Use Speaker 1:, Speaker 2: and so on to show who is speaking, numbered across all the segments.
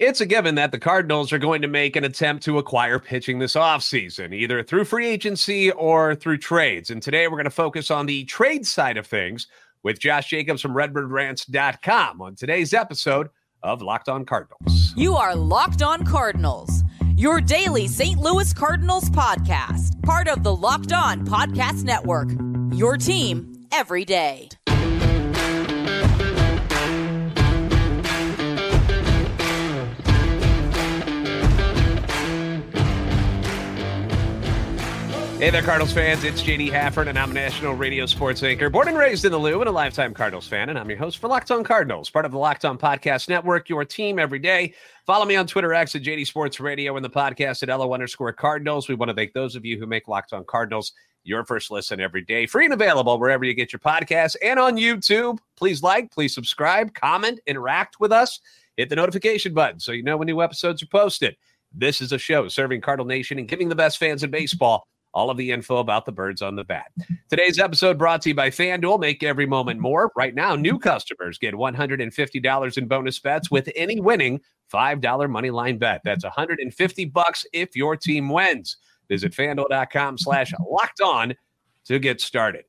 Speaker 1: It's a given that the Cardinals are going to make an attempt to acquire pitching this offseason, either through free agency or through trades. And today we're going to focus on the trade side of things with Josh Jacobs from RedbirdRants.com on today's episode of Locked On Cardinals.
Speaker 2: You are Locked On Cardinals, your daily St. Louis Cardinals podcast, part of the Locked On Podcast Network. Your team every day.
Speaker 1: Hey there, Cardinals fans. It's JD Hafford, and I'm a national radio sports anchor, born and raised in the Lou, and a lifetime Cardinals fan. And I'm your host for Locked On Cardinals, part of the Locked On Podcast Network, your team every day. Follow me on Twitter, X at JD Sports Radio, and the podcast at LO underscore Cardinals. We want to thank those of you who make Locked On Cardinals your first listen every day, free and available wherever you get your podcasts and on YouTube. Please like, please subscribe, comment, interact with us, hit the notification button so you know when new episodes are posted. This is a show serving Cardinal Nation and giving the best fans in baseball all of the info about the birds on the bat. Today's episode brought to you by FanDuel. Make every moment more. Right now, new customers get $150 in bonus bets with any winning $5 money line bet. That's 150 bucks if your team wins. Visit fanduel.com slash locked on to get started.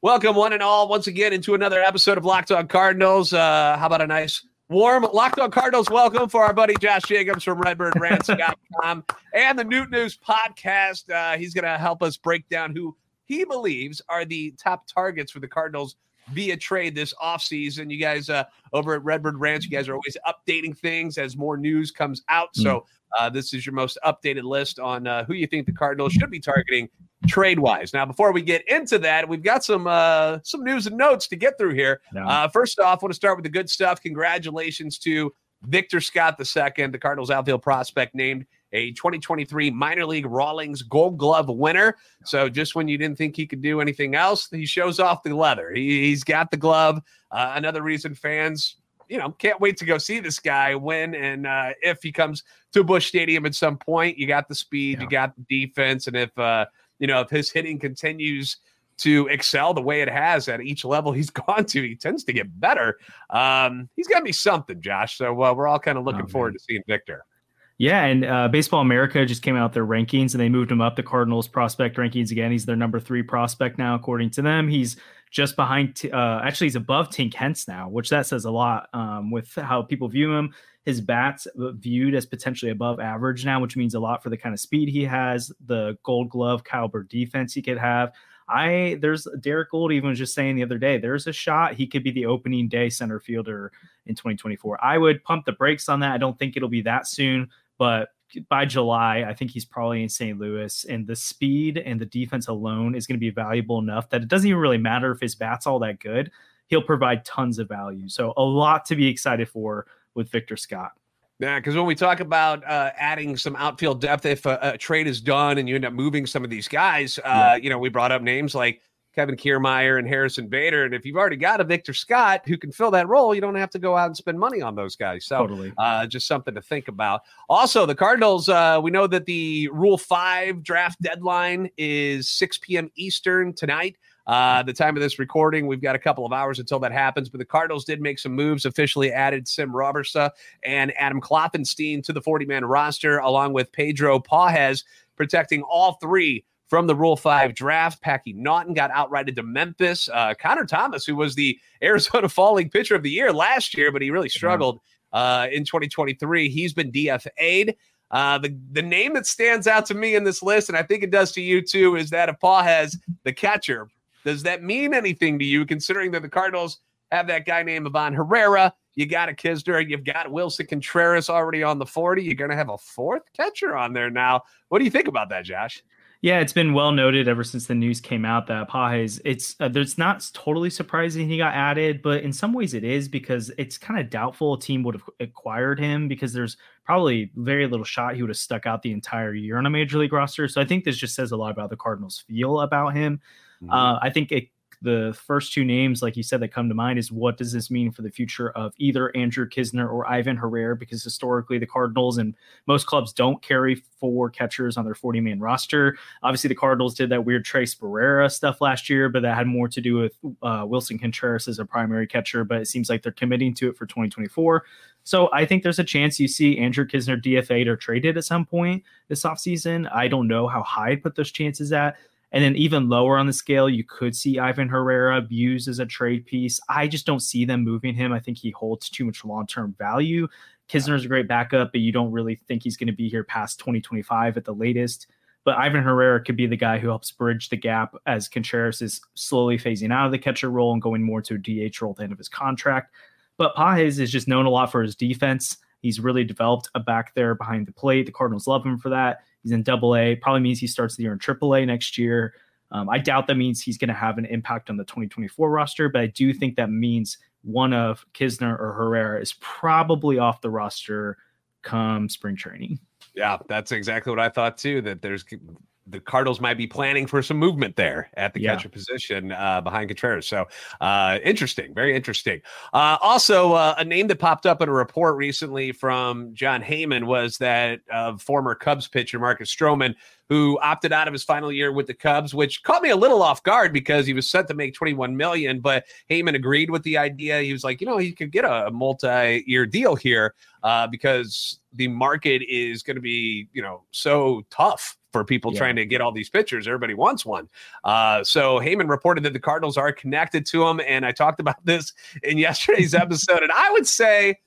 Speaker 1: Welcome, one and all, once again into another episode of Locked On Cardinals. Uh, how about a nice warm Locked On Cardinals welcome for our buddy Josh Jacobs from RedbirdRants.com and the Noot News podcast. Uh, he's going to help us break down who he believes are the top targets for the Cardinals via trade this offseason. You guys uh, over at Redbird Rants, you guys are always updating things as more news comes out. So uh, this is your most updated list on uh, who you think the Cardinals should be targeting trade wise. Now, before we get into that, we've got some uh, some news and notes to get through here. Uh, first off, I want to start with the good stuff. Congratulations to Victor Scott II, the Cardinals outfield prospect named a 2023 minor league Rawlings Gold Glove winner. So just when you didn't think he could do anything else, he shows off the leather. He, has got the glove. Uh, another reason fans you know, can't wait to go see this guy win. And uh, if he comes to Busch Stadium at some point, you got the speed, yeah. you got the defense, and if uh, you know if his hitting continues to excel the way it has at each level he's gone to, he tends to get better. Um, he's got to be something, Josh. So uh, we're all kind of looking oh, forward to seeing Victor.
Speaker 3: Yeah, and uh, Baseball America just came out their rankings and they moved him up the Cardinals prospect rankings again. He's their number three prospect now, according to them. He's just behind, uh, actually, he's above Tink Hence now, which that says a lot um, with how people view him. His bats viewed as potentially above average now, which means a lot for the kind of speed he has, the Gold Glove caliber defense he could have. I there's Derrick Goold even was just saying the other day there's a shot he could be the opening day center fielder in 2024. I would pump the brakes on that. I don't think it'll be that soon, but by July, I think he's probably in St. Louis, and the speed and the defense alone is going to be valuable enough that it doesn't even really matter if his bat's all that good. He'll provide tons of value. So, a lot to be excited for with Victor Scott.
Speaker 1: Yeah, because when we talk about uh, adding some outfield depth, if a, a, trade is done and you end up moving some of these guys, uh, yeah. you know, we brought up names like Kevin Kiermaier and Harrison Bader. And if you've already got a Victor Scott who can fill that role, you don't have to go out and spend money on those guys. So, totally. uh, just something to think about. Also, the Cardinals, uh, we know that the Rule 5 draft deadline is 6 p.m. Eastern tonight. Uh, the time of this recording, we've got a couple of hours until that happens, but the Cardinals did make some moves, officially added Sem Robberse and Adam Kloffenstein to the 40 man roster, along with Pedro Pagés, protecting all three from the Rule 5 draft. Packy Naughton got outrighted to Memphis. Uh, Connor Thomas, who was the Arizona Fall League Pitcher of the Year last year, but he really struggled uh, in 2023. He's been DFA'd. Uh, the, the name that stands out to me in this list, and I think it does to you too, is that Pagés the catcher. Does that mean anything to you, considering that the Cardinals have that guy named Ivan Herrera? You got a Knizner, you've got Willson Contreras already on the 40. You're going to have a fourth catcher on there now. What do you think about that, Josh?
Speaker 3: Yeah, it's been well noted ever since the news came out that Pagés, it's uh, there's not totally surprising he got added, but in some ways it is because it's kind of doubtful a team would have acquired him because there's probably very little shot he would have stuck out the entire year on a major league roster. So I think this just says a lot about the Cardinals feel about him. Mm-hmm. Uh, I think it the first two names, like you said, that come to mind is what does this mean for the future of either Andrew Knizner or Ivan Herrera? Because historically, the Cardinals and most clubs don't carry four catchers on their 40 man roster. Obviously, the Cardinals did that weird Tres Barrera stuff last year, but that had more to do with uh, Willson Contreras as a primary catcher. But it seems like they're committing to it for 2024. So I think there's a chance you see Andrew Knizner DFA'd or traded at some point this offseason. I don't know how high I'd put those chances at. And then even lower on the scale, you could see Ivan Herrera used as a trade piece. I just don't see them moving him. I think he holds too much long term value. Knizner's a great backup, but you don't really think he's going to be here past 2025 at the latest. But Ivan Herrera could be the guy who helps bridge the gap as Contreras is slowly phasing out of the catcher role and going more to a DH role at the end of his contract. But Pages is just known a lot for his defense. He's really developed a back there behind the plate. The Cardinals love him for that. He's in double A. Probably means he starts the year in triple A next year. Um, I doubt that means he's going to have an impact on the 2024 roster, but I do think that means one of Knizner or Herrera is probably off the roster come spring training.
Speaker 1: Yeah, that's exactly what I thought too. That there's the Cardinals might be planning for some movement there at the yeah. catcher position uh, behind Contreras. So uh, interesting, very interesting. Uh, also, uh, a name that popped up in a report recently from Jon Heyman was that former Cubs pitcher Marcus Stroman, who opted out of his final year with the Cubs, which caught me a little off guard because he was set to make 21 million. But Heyman agreed with the idea. He was like, you know, he could get a multi-year deal here uh, because the market is going to be, you know, so tough for people yeah. trying to get all these pitchers. Everybody wants one. Uh, so Heyman reported that the Cardinals are connected to him. And I talked about this in yesterday's episode. And I would say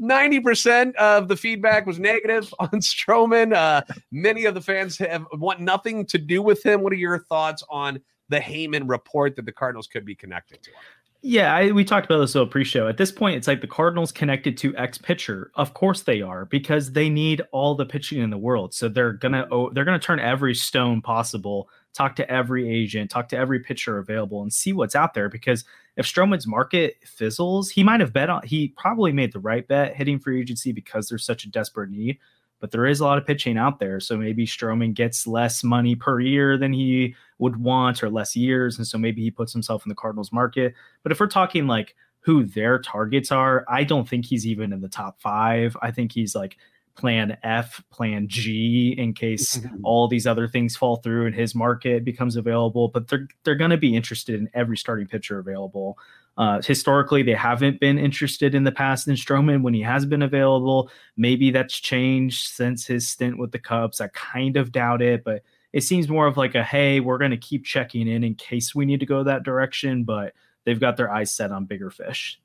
Speaker 1: 90% eh, of the feedback was negative on Stroman. Uh, many of the fans have want nothing to do with him. What are your thoughts on the Heyman report that the Cardinals could be connected to him?
Speaker 3: Yeah, I, we talked about this little pre-show. At this point, it's like the Cardinals connected to X pitcher. Of course they are because they need all the pitching in the world. So they're gonna oh, they're gonna turn every stone possible, talk to every agent, talk to every pitcher available, and see what's out there. Because if Stroman's market fizzles, he might have bet on. He probably made the right bet hitting free agency because there's such a desperate need but there is a lot of pitching out there. So maybe Stroman gets less money per year than he would want or less years. And so maybe he puts himself in the Cardinals market. But if we're talking like who their targets are, I don't think he's even in the top five. I think he's like plan F, plan G in case mm-hmm. all these other things fall through and his market becomes available. But they're they're gonna be interested in every starting pitcher available. Uh, historically, they haven't been interested in the past in Stroman when he has been available. Maybe that's changed since his stint with the Cubs. I kind of doubt it, but it seems more of like a hey, we're going to keep checking in in case we need to go that direction. But they've got their eyes set on bigger fish.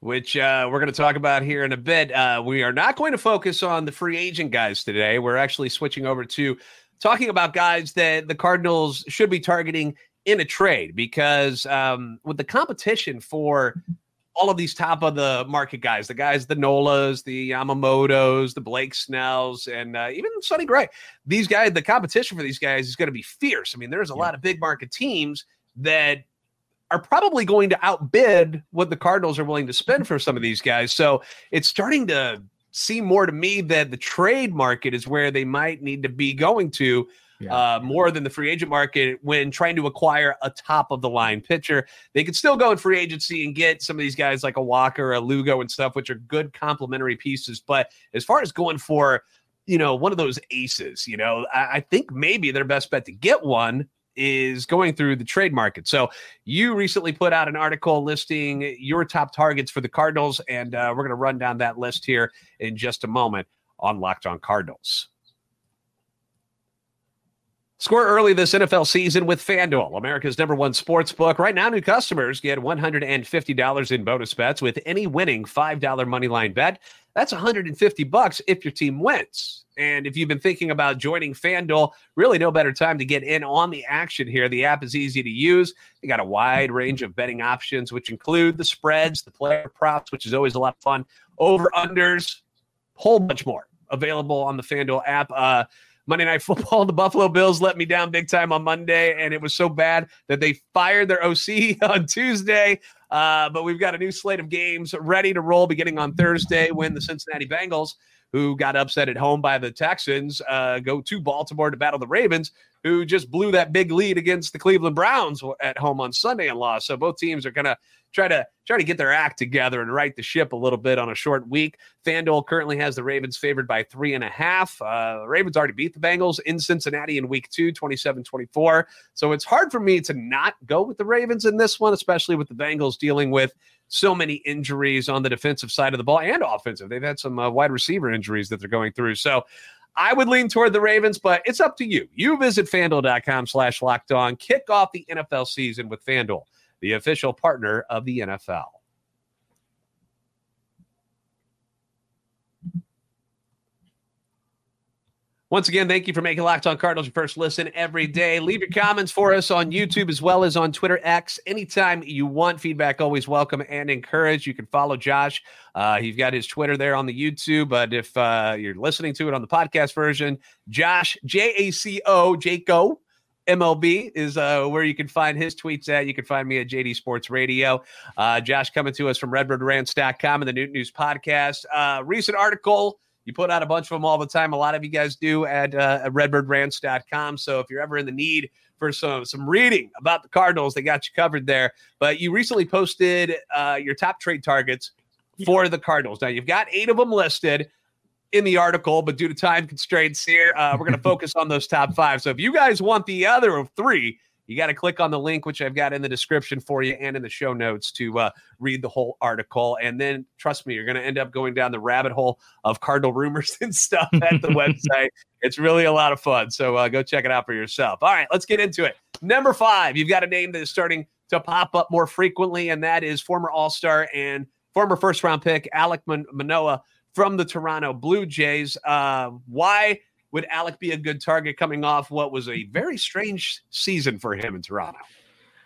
Speaker 1: Which uh, we're going to talk about here in a bit. Uh, we are not going to focus on the free agent guys today. We're actually switching over to talking about guys that the Cardinals should be targeting in a trade because um, with the competition for all of these top of the market guys, the guys, the Nolas, the Yamamotos, the Blake Snells, and uh, even Sonny Gray, these guys, the competition for these guys is going to be fierce. I mean, there's a yeah. lot of big market teams that are probably going to outbid what the Cardinals are willing to spend for some of these guys. So it's starting to seem more to me that the trade market is where they might need to be going to yeah. uh, more than the free agent market when trying to acquire a top of the line pitcher. They could still go in free agency and get some of these guys like a Walker, a Lugo, and stuff, which are good complementary pieces. But as far as going for, you know, one of those aces, you know, I, I think maybe their best bet to get one is going through the trade market. So you recently put out an article listing your top targets for the Cardinals, and uh, we're going to run down that list here in just a moment on Locked On Cardinals. Score early this NFL season with FanDuel, America's number one sports book. Right now, new customers get $150 in bonus bets with any winning $5 moneyline bet. That's 150 bucks if your team wins. And if you've been thinking about joining FanDuel, really no better time to get in on the action here. The app is easy to use. They got a wide range of betting options, which include the spreads, the player props, which is always a lot of fun, over unders, whole bunch more available on the FanDuel app. Uh, Monday Night Football, the Buffalo Bills let me down big time on Monday, and it was so bad that they fired their OC on Tuesday. Uh, but we've got a new slate of games ready to roll beginning on Thursday when the Cincinnati Bengals, who got upset at home by the Texans, uh, go to Baltimore to battle the Ravens. who just blew that big lead against the Cleveland Browns at home on Sunday and lost. So both teams are going to try to try to get their act together and right the ship a little bit on a short week. FanDuel currently has the Ravens favored by three and a half. Uh, the Ravens already beat the Bengals in Cincinnati in week two, 27 24. So it's hard for me to not go with the Ravens in this one, especially with the Bengals dealing with so many injuries on the defensive side of the ball and offensive. They've had some uh, wide receiver injuries that they're going through. So I would lean toward the Ravens, but it's up to you. You visit fanduel.com slash locked on. Kick off the NFL season with FanDuel, the official partner of the NFL. Once again, thank you for making Locked On Cardinals your first listen every day. Leave your comments for us on YouTube as well as on Twitter X anytime you want. Feedback always welcome and encouraged. You can follow Josh. Uh, he's got his Twitter there on the YouTube, but if uh, you're listening to it on the podcast version, Josh J A C O Jaco MLB is uh, where you can find his tweets at. You can find me at JD Sports Radio. Uh, Josh coming to us from RedbirdRants.com and the Newton News Podcast. Uh, recent article you put out a bunch of them all the time. A lot of you guys do at, uh, at redbirdrants.com. So if you're ever in the need for some some reading about the Cardinals, they got you covered there. But you recently posted uh, your top trade targets for the Cardinals. Now you've got eight of them listed in the article, but due to time constraints here, uh, we're going to focus on those top five. So if you guys want the other of three, you got to click on the link, which I've got in the description for you and in the show notes to uh, read the whole article. And then, trust me, you're going to end up going down the rabbit hole of Cardinal rumors and stuff at the website. It's really a lot of fun. So uh, go check it out for yourself. All right, let's get into it. Number five, you've got a name that is starting to pop up more frequently, and that is former All Star and former first round pick Alek Manoah from the Toronto Blue Jays. Uh, why? would Alek be a good target coming off what was a very strange season for him in Toronto?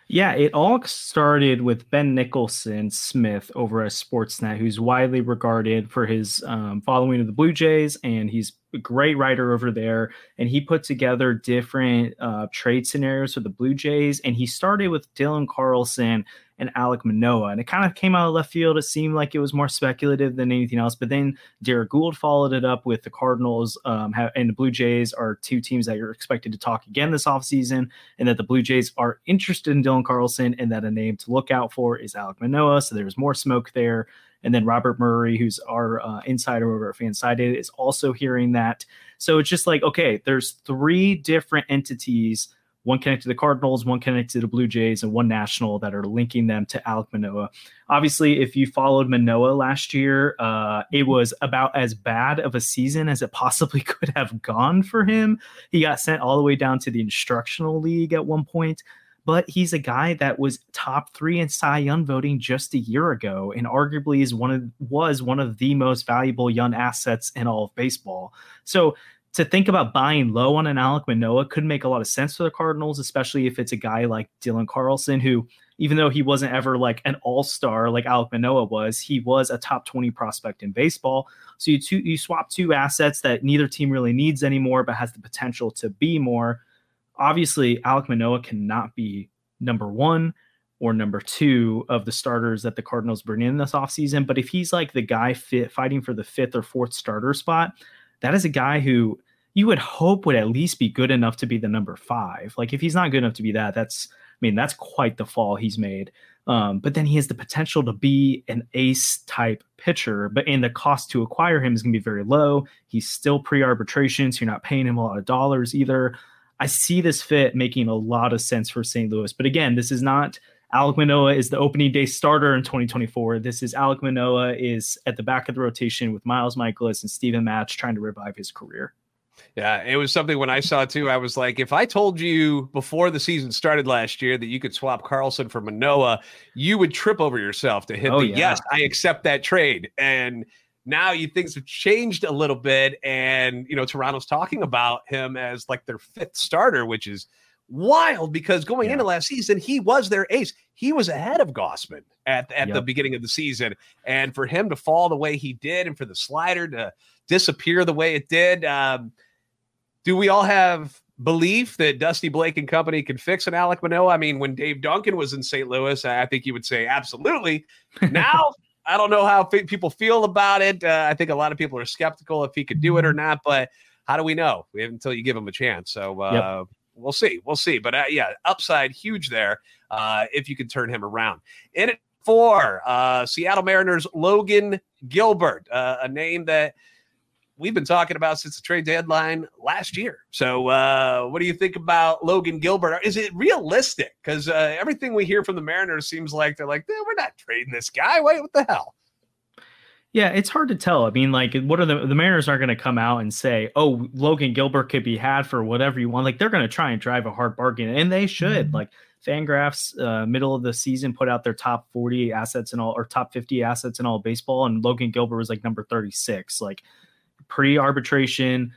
Speaker 3: Yeah, it all started with Ben Nicholson Smith over at Sportsnet, who's widely regarded for his um, following of the Blue Jays, and he's great writer over there. And he put together different uh, trade scenarios for the Blue Jays, and he started with Dylan Carlson and Alek Manoah, And it kind of came out of left field. It seemed like it was more speculative than anything else. But then Derrick Goold followed it up with the Cardinals um, and the Blue Jays are two teams that you're expected to talk again this offseason, and that the Blue Jays are interested in Dylan Carlson, and that a name to look out for is Alek Manoah. So there's more smoke there. And then Robert Murray, who's our uh, insider over at Fansided, is also hearing that. So it's just like, okay, there's three different entities one connected to the Cardinals, one connected to the Blue Jays, and one national that are linking them to Alek Manoah. Obviously, if you followed Manoah last year, uh, it was about as bad of a season as it possibly could have gone for him. He got sent all the way down to the instructional league at one point. But he's a guy that was top three in Cy Young voting just a year ago, and arguably is one of was one of the most valuable young assets in all of baseball. So to think about buying low on an Alek Manoah could make a lot of sense for the Cardinals, especially if it's a guy like Dylan Carlson, who, even though he wasn't ever like an all star like Alek Manoah was, he was a top 20 prospect in baseball. So you, two, you swap two assets that neither team really needs anymore, but has the potential to be more. Obviously, Alek Manoah cannot be number one or number two of the starters that the Cardinals bring in this offseason. But if he's like the guy fit fighting for the fifth or fourth starter spot, that is a guy who you would hope would at least be good enough to be the number five. Like if he's not good enough to be that, that's I mean that's quite the fall he's made. Um, but then he has the potential to be an ace type pitcher, but and the cost to acquire him is going to be very low. He's still pre arbitration, so you're not paying him a lot of dollars either. I see this fit making a lot of sense for St. Louis, but again, this is not Alek Manoah is the opening day starter in 2024. This is Alek Manoah is at the back of the rotation with Miles Mikolas and Steven Matz trying to revive his career.
Speaker 1: Yeah, it was something when I saw too. I was like, if I told you before the season started last year that you could swap Carlson for Manoah, you would trip over yourself to hit oh, the yeah. yes, I accept that trade. And now you things have changed a little bit, and you know Toronto's talking about him as like their fifth starter, which is wild because going yeah. into last season he was their ace. He was ahead of Gausman at at yep. the beginning of the season, and for him to fall the way he did, and for the slider to disappear the way it did. Um, do we all have belief that Dusty Blake and company can fix an Alek Manoah? I mean, when Dave Duncan was in St. Louis, I think you would say absolutely. Now, I don't know how people feel about it. Uh, I think a lot of people are skeptical if he could do it or not, but how do we know? We have until you give him a chance. So, uh, yep. we'll see. We'll see. But uh, yeah, upside huge there uh, if you can turn him around. In it for uh, Seattle Mariners, Logan Gilbert, uh, a name that we've been talking about since the trade deadline last year. So, uh, what do you think about Logan Gilbert? Is it realistic? Because uh, everything we hear from the Mariners seems like they're like, eh, we're not trading this guy. Wait, what the hell?
Speaker 3: Yeah, it's hard to tell. I mean, like, what are the the Mariners aren't going to come out and say, "Oh, Logan Gilbert could be had for whatever you want." Like, they're going to try and drive a hard bargain, and they should. Mm-hmm. Like, Fangraphs, uh, middle of the season, put out their top forty assets and all, or top fifty assets in all baseball, and Logan Gilbert was like number thirty six. Like, pre arbitration,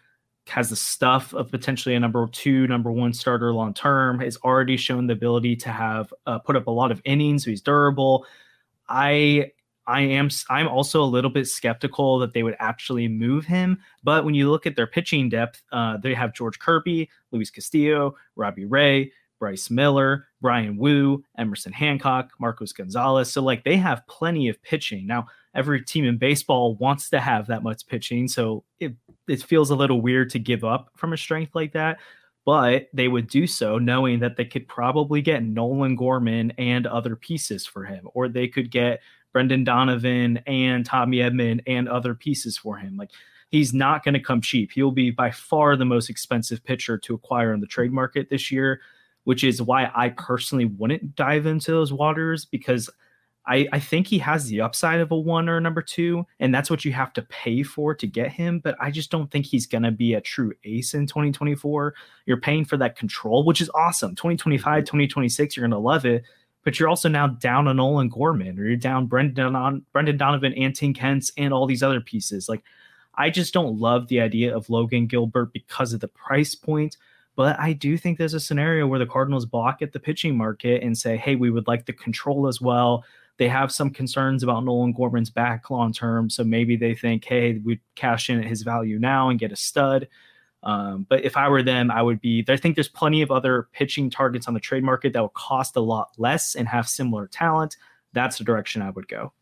Speaker 3: has the stuff of potentially a number two, number one starter long term. Has already shown the ability to have uh, put up a lot of innings. So he's durable. I I am I'm also a little bit skeptical that they would actually move him. But when you look at their pitching depth, uh, they have George Kirby, Luis Castillo, Robbie Ray, Bryce Miller, Bryan Woo, Emerson Hancock, Marcos Gonzalez. So like they have plenty of pitching. Now every team in baseball wants to have that much pitching, so it it feels a little weird to give up from a strength like that. But they would do so knowing that they could probably get Nolan Gorman and other pieces for him, or they could get Brendan Donovan and Tommy Edman and other pieces for him. Like he's not going to come cheap. He'll be by far the most expensive pitcher to acquire on the trade market this year, which is why I personally wouldn't dive into those waters because I, I think he has the upside of a one or a number two, and that's what you have to pay for to get him. But I just don't think he's going to be a true ace in 2024. You're paying for that control, which is awesome. 2025, mm-hmm. 2026, you're going to love it but you're also now down on Nolan Gorman or you're down Brendan on Brendan Donovan and Tink Hence and all these other pieces. Like I just don't love the idea of Logan Gilbert because of the price point. But I do think there's a scenario where the Cardinals balk at the pitching market and say, hey, we would like the control as well. They have some concerns about Nolan Gorman's back long term. So maybe they think, hey, we'd cash in at his value now and get a stud. Um, but if I were them, I would be. I think there's plenty of other pitching targets on the trade market that will cost a lot less and have similar talent. That's the direction I would go.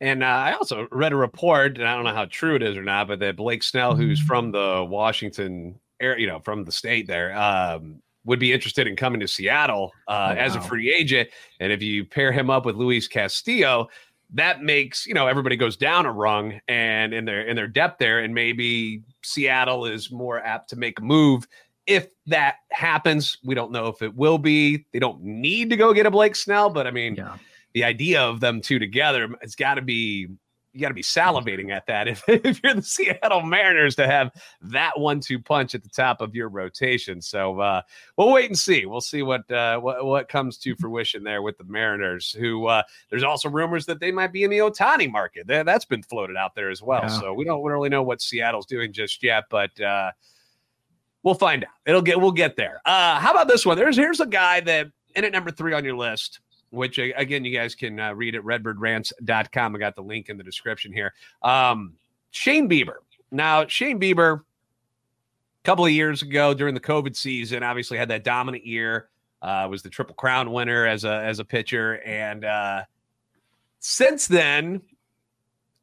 Speaker 1: And uh, I also read a report, and I don't know how true it is or not, but that Blake Snell, who's mm-hmm. from the Washington area, you know, from the state there, um, would be interested in coming to Seattle uh, oh, as wow. a free agent. And if you pair him up with Luis Castillo, that makes you know everybody goes down a rung and in their in their depth there, and maybe Seattle is more apt to make a move if that happens. We don't know if it will be. They don't need to go get a Blake Snell, but I mean, yeah. the idea of them two together, it's got to be you got to be salivating at that if, if you're the Seattle Mariners to have that one-two punch at the top of your rotation. So uh, we'll wait and see. We'll see what uh, what, what comes to fruition there with the Mariners. Who uh, there's also rumors that they might be in the Ohtani market. That, has been floated out there as well. Yeah. So we don't really know what Seattle's doing just yet, but. Uh, we'll find out. It'll get. We'll get there. Uh, how about this one? There's here's a guy that in at number three on your list which again, you guys can uh, read at redbirdrant.com. I got the link in the description here. Um, Shane Bieber. Now, Shane Bieber, a couple of years ago during the COVID season, obviously had that dominant year. Uh, was the Triple Crown winner as a as a pitcher, and uh, since then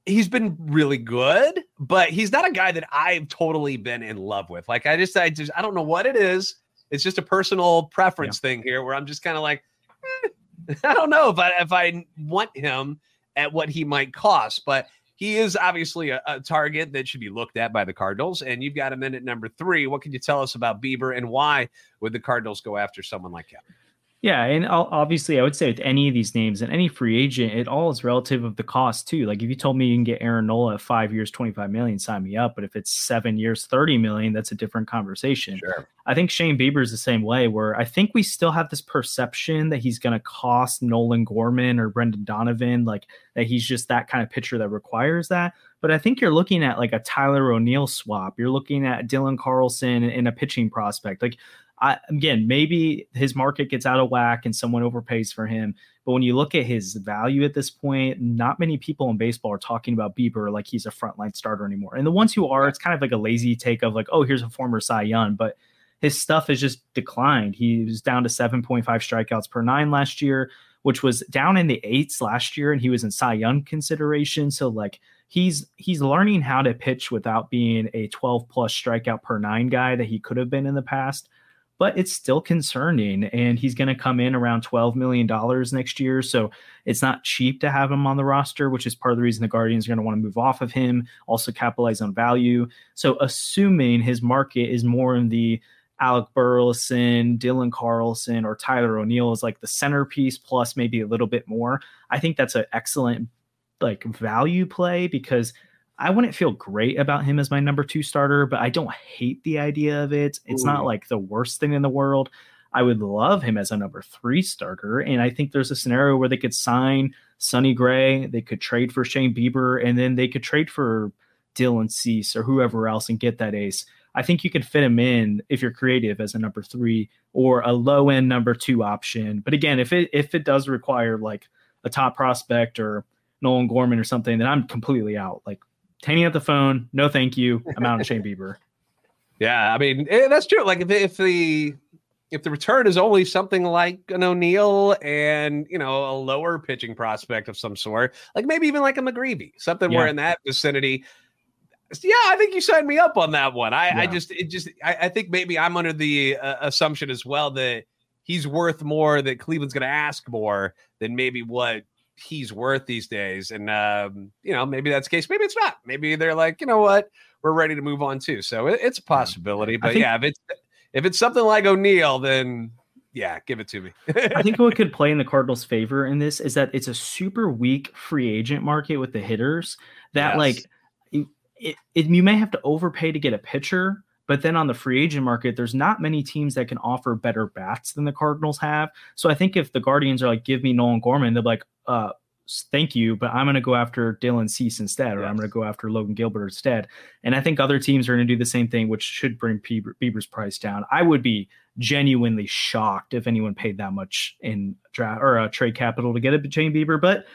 Speaker 1: he's been really good. But he's not a guy that I've totally been in love with. Like I just I just I don't know what it is. It's just a personal preference yeah. thing here, where I'm just kind of like. Eh, I don't know if I if I want him at what he might cost, but he is obviously a, a, target that should be looked at by the Cardinals. And you've got him in at number three. What can you tell us about Bieber and why would the Cardinals go after someone like him?
Speaker 3: Yeah, and obviously, I would say with any of these names and any free agent, it all is relative of the cost too. Like if you told me you can get Aaron Nola at five years, twenty five million, sign me up. But if it's seven years, thirty million, that's a different conversation. Sure. I think Shane Bieber is the same way. Where I think we still have this perception that he's going to cost Nolan Gorman or Brendan Donovan, like that he's just that kind of pitcher that requires that. But I think you're looking at like a Tyler O'Neill swap. You're looking at Dylan Carlson in a pitching prospect. Like I, again, maybe his market gets out of whack and someone overpays for him. But when you look at his value at this point, not many people in baseball are talking about Bieber like he's a frontline starter anymore. And the ones who are, it's kind of like a lazy take of like, oh, here's a former Cy Young, but his stuff has just declined. He was down to 7.5 strikeouts per nine last year, which was down in the eights last year, and he was in Cy Young consideration. So like he's he's learning how to pitch without being a 12 plus strikeout per nine guy that he could have been in the past. But it's still concerning. And he's going to come in around $12 million next year. So it's not cheap to have him on the roster, which is part of the reason the Guardians are going to want to move off of him, also capitalize on value. So assuming his market is more in the Alec Burleson, Dylan Carlson, or Tyler O'Neill is like the centerpiece plus maybe a little bit more. I think that's an excellent like value play because I wouldn't feel great about him as my number two starter, but I don't hate the idea of it. It's Ooh. not like the worst thing in the world. I would love him as a number three starter. And I think there's a scenario where they could sign Sonny Gray, they could trade for Shane Bieber, and then they could trade for Dylan Cease or whoever else and get that ace. I think you could fit him in if you're creative as a number three or a low end number two option. But again, if it if it does require like a top prospect or Nolan Gorman or something, then I'm completely out. Like hanging up the phone. No, thank you. I'm out on Shane Bieber.
Speaker 1: Yeah, I mean eh, that's true. Like if if the if the return is only something like an O'Neill and you know a lower pitching prospect of some sort, like maybe even like a McGreevy, something yeah. where in that vicinity. Yeah, I think you signed me up on that one. I, yeah. I just it just I, I, think maybe I'm under the uh, assumption as well that he's worth more, that Cleveland's going to ask more than maybe what he's worth these days. And um, you know, maybe that's the case. Maybe it's not. Maybe they're like, you know what, we're ready to move on too. So it, it's a possibility. But think, yeah, if it's if it's something like O'Neill, then yeah, give it to me.
Speaker 3: I think what could play in the Cardinals' favor in this is that it's a super weak free agent market with the hitters. That yes. like it, it, you may have to overpay to get a pitcher. But then on the free agent market, there's not many teams that can offer better bats than the Cardinals have. So I think if the Guardians are like, give me Nolan Gorman, they're like, uh, thank you, but I'm going to go after Dylan Cease instead, or yes. I'm going to go after Logan Gilbert instead. And I think other teams are going to do the same thing, which should bring Bieber, Bieber's price down. I would be genuinely shocked if anyone paid that much in draft or uh, trade capital to get a Shane Bieber, but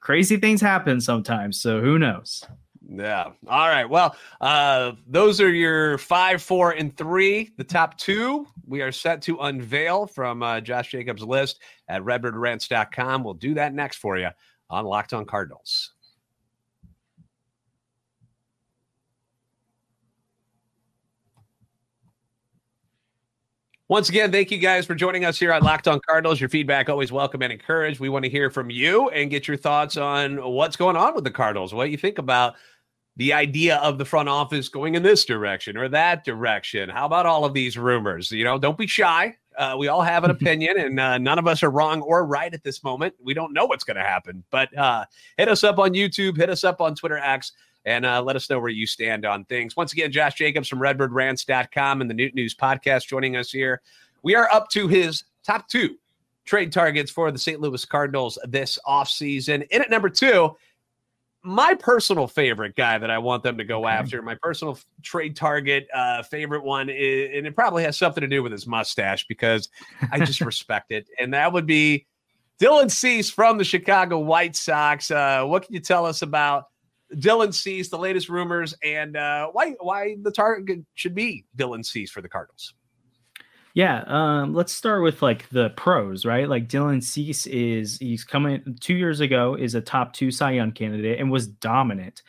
Speaker 3: crazy things happen sometimes. So who knows?
Speaker 1: Yeah. All right. Well, uh, those are your five, four, and three. The top two we are set to unveil from uh, Josh Jacobs' list at redbirdrants.com. We'll do that next for you on Locked On Cardinals. Once again, thank you guys for joining us here on Locked On Cardinals. Your feedback always welcome and encouraged. We want to hear from you and get your thoughts on what's going on with the Cardinals, what you think about the idea of the front office going in this direction or that direction. How about all of these rumors? You know, don't be shy. Uh, we all have an opinion, and uh, none of us are wrong or right at this moment. We don't know what's going to happen, but uh, hit us up on YouTube, hit us up on Twitter X, and uh, let us know where you stand on things. Once again, Josh Jacobs from RedbirdRants.com and the Noot News Podcast joining us here. We are up to his top two trade targets for the St. Louis Cardinals this offseason. In at number two, my personal favorite guy that I want them to go after, my personal trade target uh, favorite one, is, and it probably has something to do with his mustache because I just respect it, and that would be Dylan Cease from the Chicago White Sox. Uh, what can you tell us about Dylan Cease, the latest rumors, and uh, why why the target should be Dylan Cease for the Cardinals?
Speaker 3: Yeah, um, let's start with like the pros, right? Like Dylan Cease is he's coming two years ago is a top two Cy Young candidate and was dominant.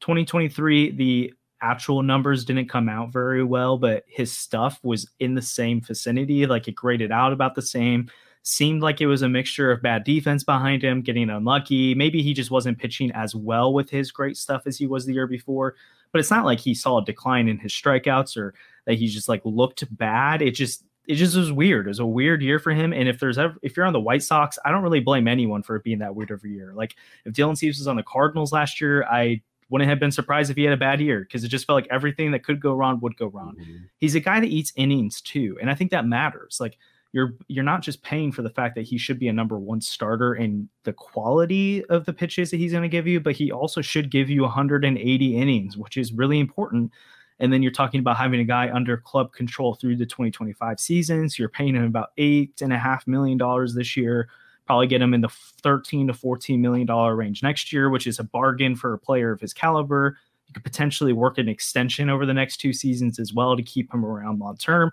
Speaker 3: 2023, the actual numbers didn't come out very well, but his stuff was in the same vicinity. Like it graded out about the same. Seemed like it was a mixture of bad defense behind him, getting unlucky. Maybe he just wasn't pitching as well with his great stuff as he was the year before. But it's not like he saw a decline in his strikeouts or that he just like looked bad. It just it just was weird. It was a weird year for him. And if there's ever, if you're on the White Sox, I don't really blame anyone for it being that weird every year. Like if Dylan Cease was on the Cardinals last year, I wouldn't have been surprised if he had a bad year because it just felt like everything that could go wrong would go wrong. Mm-hmm. He's a guy that eats innings too, and I think that matters. Like you're you're not just paying for the fact that he should be a number one starter and the quality of the pitches that he's going to give you, but he also should give you 180 innings, which is really important and then you're talking about having a guy under club control through the 2025 season. So you're paying him about eight and a half million dollars this year. Probably get him in the 13 to 14 million dollar range next year, which is a bargain for a player of his caliber. You could potentially work an extension over the next two seasons as well to keep him around long term.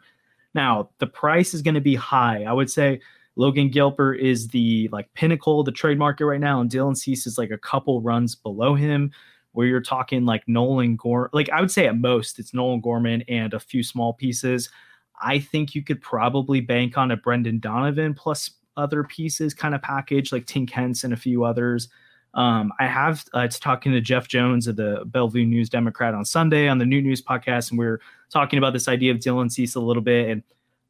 Speaker 3: Now, the price is going to be high. I would say Logan Gilbert is the like pinnacle of the trade market right now, and Dylan Cease is like a couple runs below him where you're talking like Nolan Gorman. Like I would say at most it's Nolan Gorman and a few small pieces. I think you could probably bank on a Brendan Donovan plus other pieces kind of package like Tink Hence and a few others. Um, I have uh, talking to Jeff Jones of the Belleville News Democrat on Sunday on the Noot News podcast, and we are talking about this idea of Dylan Cease a little bit. And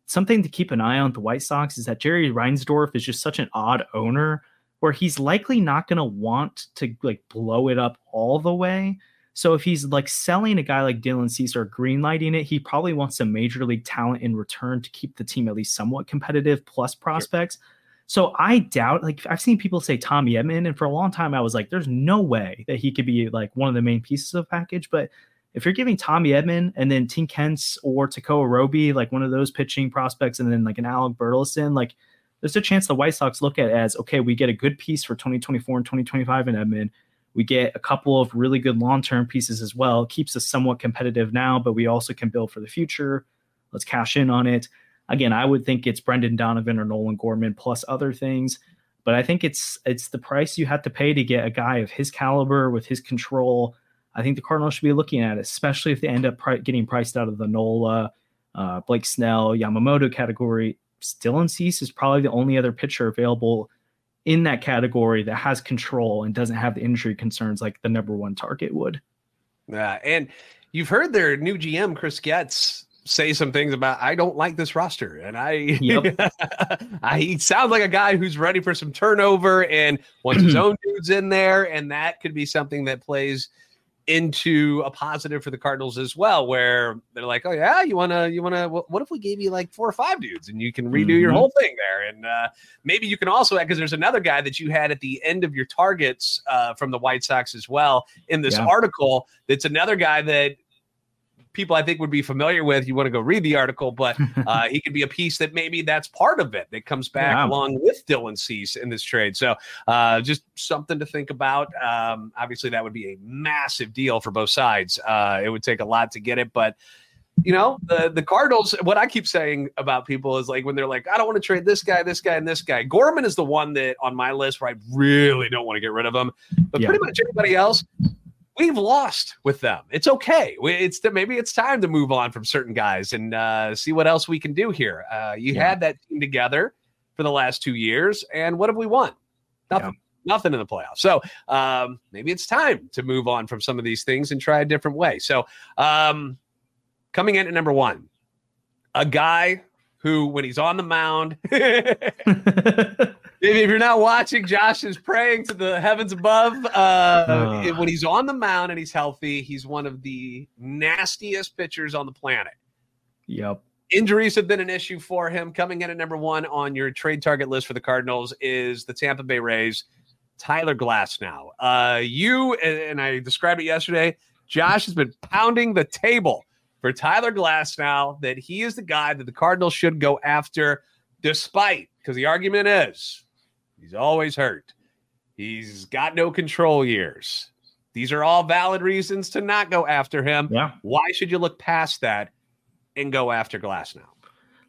Speaker 3: something to keep an eye on the White Sox is that Jerry Reinsdorf is just such an odd owner where he's likely not going to want to like blow it up all the way. So if he's like selling a guy like Dylan Cease or greenlighting it, he probably wants some major league talent in return to keep the team at least somewhat competitive plus prospects. Sure. So I doubt, like I've seen people say Tommy Edman, and for a long time I was like, there's no way that he could be like one of the main pieces of package. But if you're giving Tommy Edman and then Tink Hence or Tekoah Roby, like one of those pitching prospects, and then like an Alec Burleson, like there's a chance the White Sox look at as okay, we get a good piece for 2024 and 2025 in Edman. We get a couple of really good long term pieces as well. keeps us somewhat competitive now, but we also can build for the future. Let's cash in on it. Again, I would think it's Brendan Donovan or Nolan Gorman plus other things, but I think it's it's the price you have to pay to get a guy of his caliber with his control. I think the Cardinals should be looking at, it, especially if they end up pri- getting priced out of the Nola, uh, Blake Snell, Yamamoto category. Dylan Cease is probably the only other pitcher available in that category that has control and doesn't have the injury concerns like the number one target would.
Speaker 1: Yeah, and you've heard their new GM Chris Getz say some things about I don't like this roster, and I, yep. I he sounds like a guy who's ready for some turnover and wants his own dudes in there, and that could be something that plays into a positive for the Cardinals as well, where they're like, "Oh yeah, you wanna, you wanna, what if we gave you like four or five dudes and you can redo mm-hmm. your whole thing there?" And uh, maybe you can also because there's another guy that you had at the end of your targets uh, from the White Sox as well in this yeah. article. That's another guy that people I think would be familiar with. You want to go read the article, but uh, he could be a piece that maybe that's part of it that comes back along with Dylan Cease in this trade. So uh, just something to think about. Um, obviously, that would be a massive deal for both sides. Uh, it would take a lot to get it, but you know the the Cardinals. What I keep saying about people is like when they're like, I don't want to trade this guy, this guy, and this guy. Gorman is the one that on my list where I really don't want to get rid of him, but yeah. pretty much everybody else we've lost with them. It's okay. It's maybe it's time to move on from certain guys and uh, see what else we can do here. Uh, you yeah. had that team together for the last two years, and what have we won? Nothing. Yeah. Nothing in the playoffs. So um, maybe it's time to move on from some of these things and try a different way. So um, coming in at number one, a guy who, when he's on the mound, if you're not watching, Josh is praying to the heavens above. Uh, uh. When he's on the mound and he's healthy, he's one of the nastiest pitchers on the planet.
Speaker 3: Yep.
Speaker 1: Injuries have been an issue for him. Coming in at number one on your trade target list for the Cardinals is the Tampa Bay Rays, Tyler Glasnow. Uh, you and I described it yesterday. Josh has been pounding the table for Tyler Glasnow that he is the guy that the Cardinals should go after, despite because the argument is He's always hurt. He's got no control years. These are all valid reasons to not go after him.
Speaker 3: Yeah.
Speaker 1: Why should you look past that and go after Glasnow?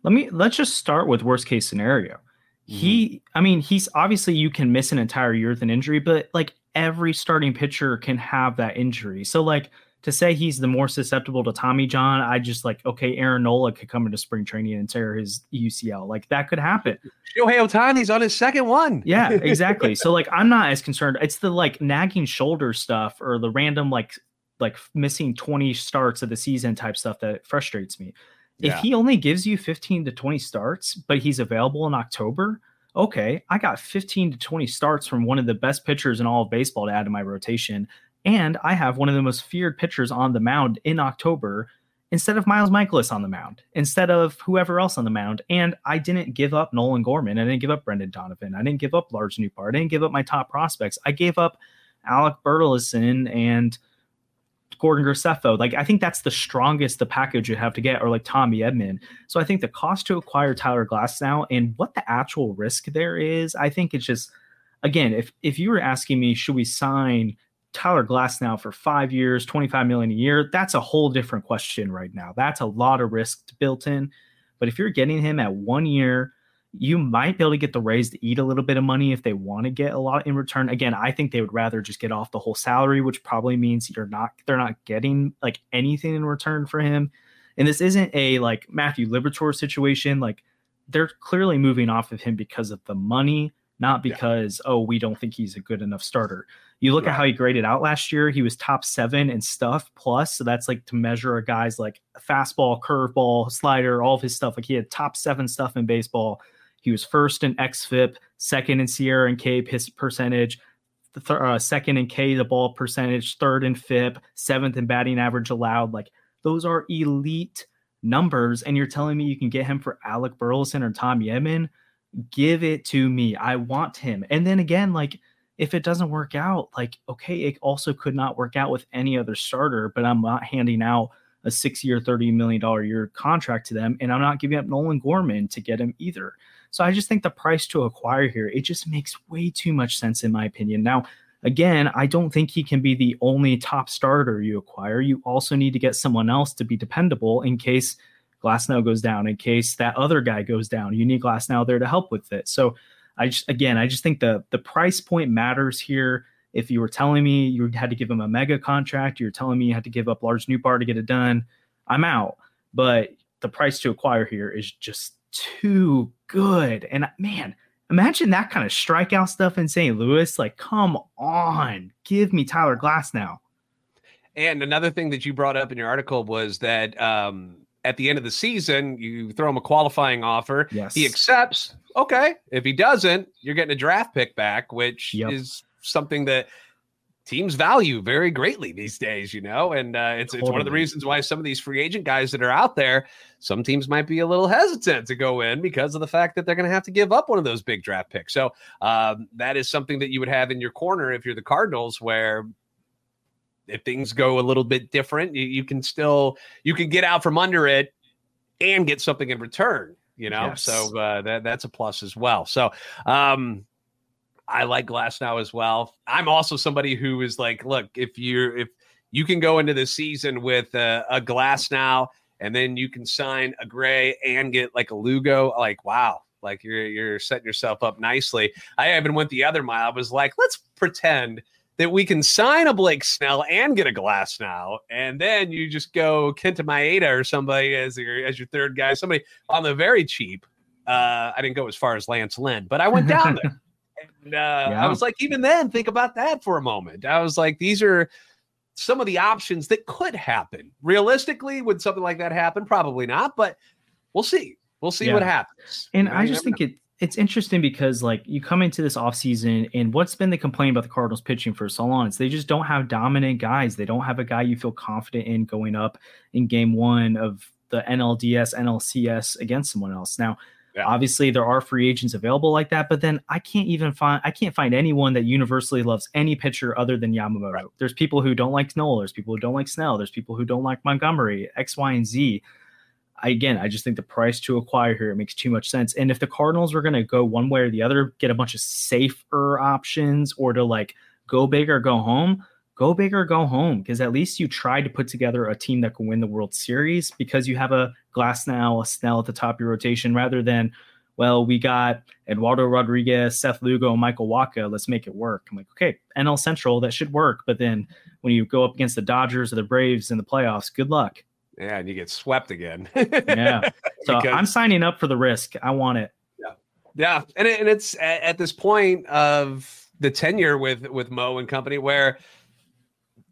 Speaker 3: Let me let's just start with worst case scenario. Mm-hmm. He, I mean, he's obviously you can miss an entire year with an injury, but like every starting pitcher can have that injury. So like to say he's the more susceptible to Tommy John, I just like, okay, Aaron Nola could come into spring training and tear his UCL. Like that could happen.
Speaker 1: Shohei Ohtani's on his second one.
Speaker 3: yeah, exactly. so like I'm not as concerned. It's the like nagging shoulder stuff or the random like like missing 20 starts of the season type stuff that frustrates me. Yeah. If he only gives you 15 to 20 starts, but he's available in October, okay, I got 15 to 20 starts from one of the best pitchers in all of baseball to add to my rotation. And I have one of the most feared pitchers on the mound in October instead of Miles Mikolas on the mound, instead of whoever else on the mound. And I didn't give up Nolan Gorman. I didn't give up Brendan Donovan. I didn't give up Lars Nootbaar. I didn't give up my top prospects. I gave up Alec Burleson and Gordon Graceffo. Like I think that's the strongest the package you have to get, or like Tommy Edman. So I think the cost to acquire Tyler Glasnow and what the actual risk there is, I think it's just again, if if you were asking me, should we sign Tyler Glasnow for five years, 25 million a year, that's a whole different question right now. That's a lot of risk built in. But if you're getting him at one year, you might be able to get the Rays to eat a little bit of money if they want to get a lot in return. Again, I think they would rather just get off the whole salary, which probably means you're not they're not getting like anything in return for him. And this isn't a like Matthew Liberatore situation. Like they're clearly moving off of him because of the money, not because, yeah. oh, we don't think he's a good enough starter. You look at how he graded out last year, he was top seven in stuff plus. So that's like to measure a guy's like fastball, curveball, slider, all of his stuff. Like he had top seven stuff in baseball. He was first in XFIP, second in SIERA and K his percentage, th- uh, second in K the ball percentage, third in FIP, seventh in batting average allowed. Like those are elite numbers. And you're telling me you can get him for Alec Burleson or Tommy Edman? Give it to me. I want him. And then again, like if it doesn't work out, like, okay, it also could not work out with any other starter, but I'm not handing out a six year, $30 million year contract to them. And I'm not giving up Nolan Gorman to get him either. So I just think the price to acquire here, it just makes way too much sense in my opinion. Now, again, I don't think he can be the only top starter you acquire. You also need to get someone else to be dependable in case Glasnow goes down, in case that other guy goes down. You need Glasnow there to help with it. So I just again, I just think the the price point matters here. If you were telling me you had to give him a mega contract, you're telling me you had to give up Lars Noot Nootbaar to get it done, I'm out. But the price to acquire here is just too good. And man, imagine that kind of strikeout stuff in St. Louis. Like, come on, give me Tyler Glasnow.
Speaker 1: And another thing that you brought up in your article was that um, at the end of the season, you throw him a qualifying offer.
Speaker 3: Yes.
Speaker 1: He accepts. Okay. If he doesn't, you're getting a draft pick back, which yep. is something that teams value very greatly these days, you know, and uh, it's totally. it's one of the reasons why some of these free agent guys that are out there, some teams might be a little hesitant to go in because of the fact that they're going to have to give up one of those big draft picks. So um, that is something that you would have in your corner if you're the Cardinals, where if things go a little bit different, you, you can still you can get out from under it and get something in return. You know, yes. so uh, that that's a plus as well. So um, I like Glasnow as well. I'm also somebody who is like, look, if you're if you can go into the season with a, a Glasnow and then you can sign a Gray and get like a Lugo, like wow, like you're you're setting yourself up nicely. I even went the other mile. I was like, let's pretend that we can sign a Blake Snell and get a Glasnow. and then you just go Kenta Maeda or somebody as your as your third guy, somebody on the very cheap. Uh, I didn't go as far as Lance Lynn, but I went down there. And uh, yeah. I was like, even then, think about that for a moment. I was like, these are some of the options that could happen. Realistically, would something like that happen? Probably not, but we'll see. We'll see yeah. what happens.
Speaker 3: And you know, I just think know. it it's interesting because like you come into this offseason and what's been the complaint about the Cardinals pitching for so long is they just don't have dominant guys. They don't have a guy you feel confident in going up in game one of the NLDS, NLCS against someone else. Now, yeah. Obviously, there are free agents available like that, but then I can't even find I can't find anyone that universally loves any pitcher other than Yamamoto. Right. There's people who don't like Noel. There's people who don't like Snell. There's people who don't like Montgomery. X, Y, and Z. I, again, I just think the price to acquire here makes too much sense. And if the Cardinals were going to go one way or the other, get a bunch of safer options, or to like go big or go home, go big or go home because at least you tried to put together a team that can win the World Series because you have a Glasnow, a Snell at the top of your rotation rather than, well, we got Eduardo Rodriguez, Seth Lugo, Michael Wacha. Let's make it work. I'm like, okay, NL Central, that should work. But then when you go up against the Dodgers or the Braves in the playoffs, good luck.
Speaker 1: Yeah, and you get swept again.
Speaker 3: yeah. So because, I'm signing up for the risk. I want it.
Speaker 1: Yeah. Yeah. And, it, and it's at, at this point of the tenure with with Mo and company where –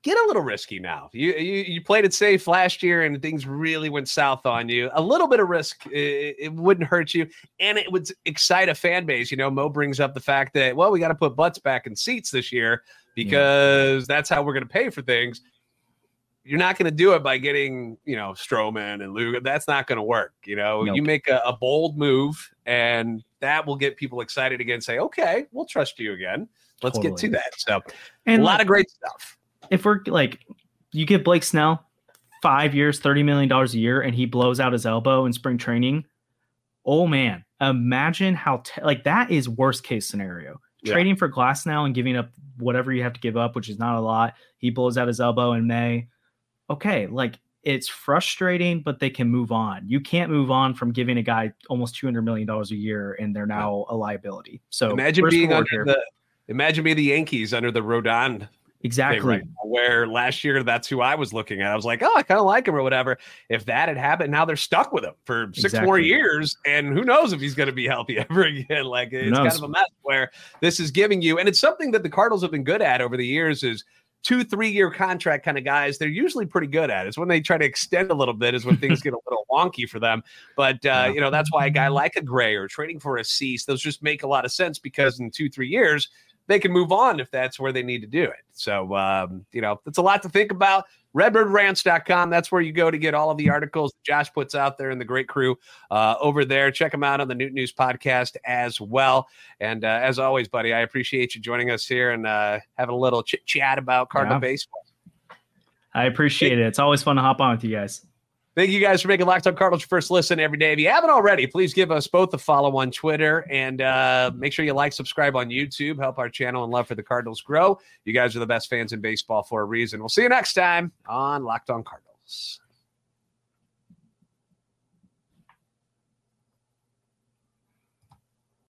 Speaker 1: get a little risky now. You, you you played it safe last year, and things really went south on you. A little bit of risk, it, it, wouldn't hurt you, and it would excite a fan base. You know, Mo brings up the fact that well, we got to put butts back in seats this year because yeah. that's how we're going to pay for things. You're not going to do it by getting you know Stroman and Lugo. That's not going to work. You know, nope. you make a, a bold move, and that will get people excited again. Say, okay, we'll trust you again. Let's totally. get to that. So, and a lot of great stuff
Speaker 3: if we're like, you give Blake Snell five years, $30 million a year, and he blows out his elbow in spring training. Oh man, imagine how, te- like, that is worst case scenario. Yeah. Trading for Glasnow and giving up whatever you have to give up, which is not a lot. He blows out his elbow in May. Okay, like, it's frustrating, but they can move on. You can't move on from giving a guy almost two hundred million dollars a year, and they're now a liability. So
Speaker 1: imagine being under here. the imagine being the Yankees under the Rodon
Speaker 3: Exactly. Right
Speaker 1: where last year, that's who I was looking at. I was like, oh, I kind of like him or whatever. If that had happened, now they're stuck with him for six exactly. more years. And who knows if he's going to be healthy ever again. Like it's kind of a mess where this is giving you, and it's something that the Cardinals have been good at over the years is two, three year contract kind of guys, they're usually pretty good at. It's when they try to extend a little bit is when things get a little wonky for them. But uh, you know, that's why a guy like a Gray or trading for a Cease, those just make a lot of sense because in two, three years, they can move on if that's where they need to do it. So, um, you know, it's a lot to think about. RedbirdRants.com. That's where you go to get all of the articles Josh puts out there and the great crew uh, over there. Check them out on the Noot News podcast as well. And uh, as always, buddy, I appreciate you joining us here and uh, having a little chit chat about Cardinal yeah. baseball.
Speaker 3: I appreciate it. It's always fun to hop on with you guys.
Speaker 1: Thank you guys for making Locked On Cardinals your first listen every day. If you haven't already, please give us both a follow on Twitter and uh, make sure you like, subscribe on YouTube. Help our channel and love for the Cardinals grow. You guys are the best fans in baseball for a reason. We'll see you next time on Locked On Cardinals.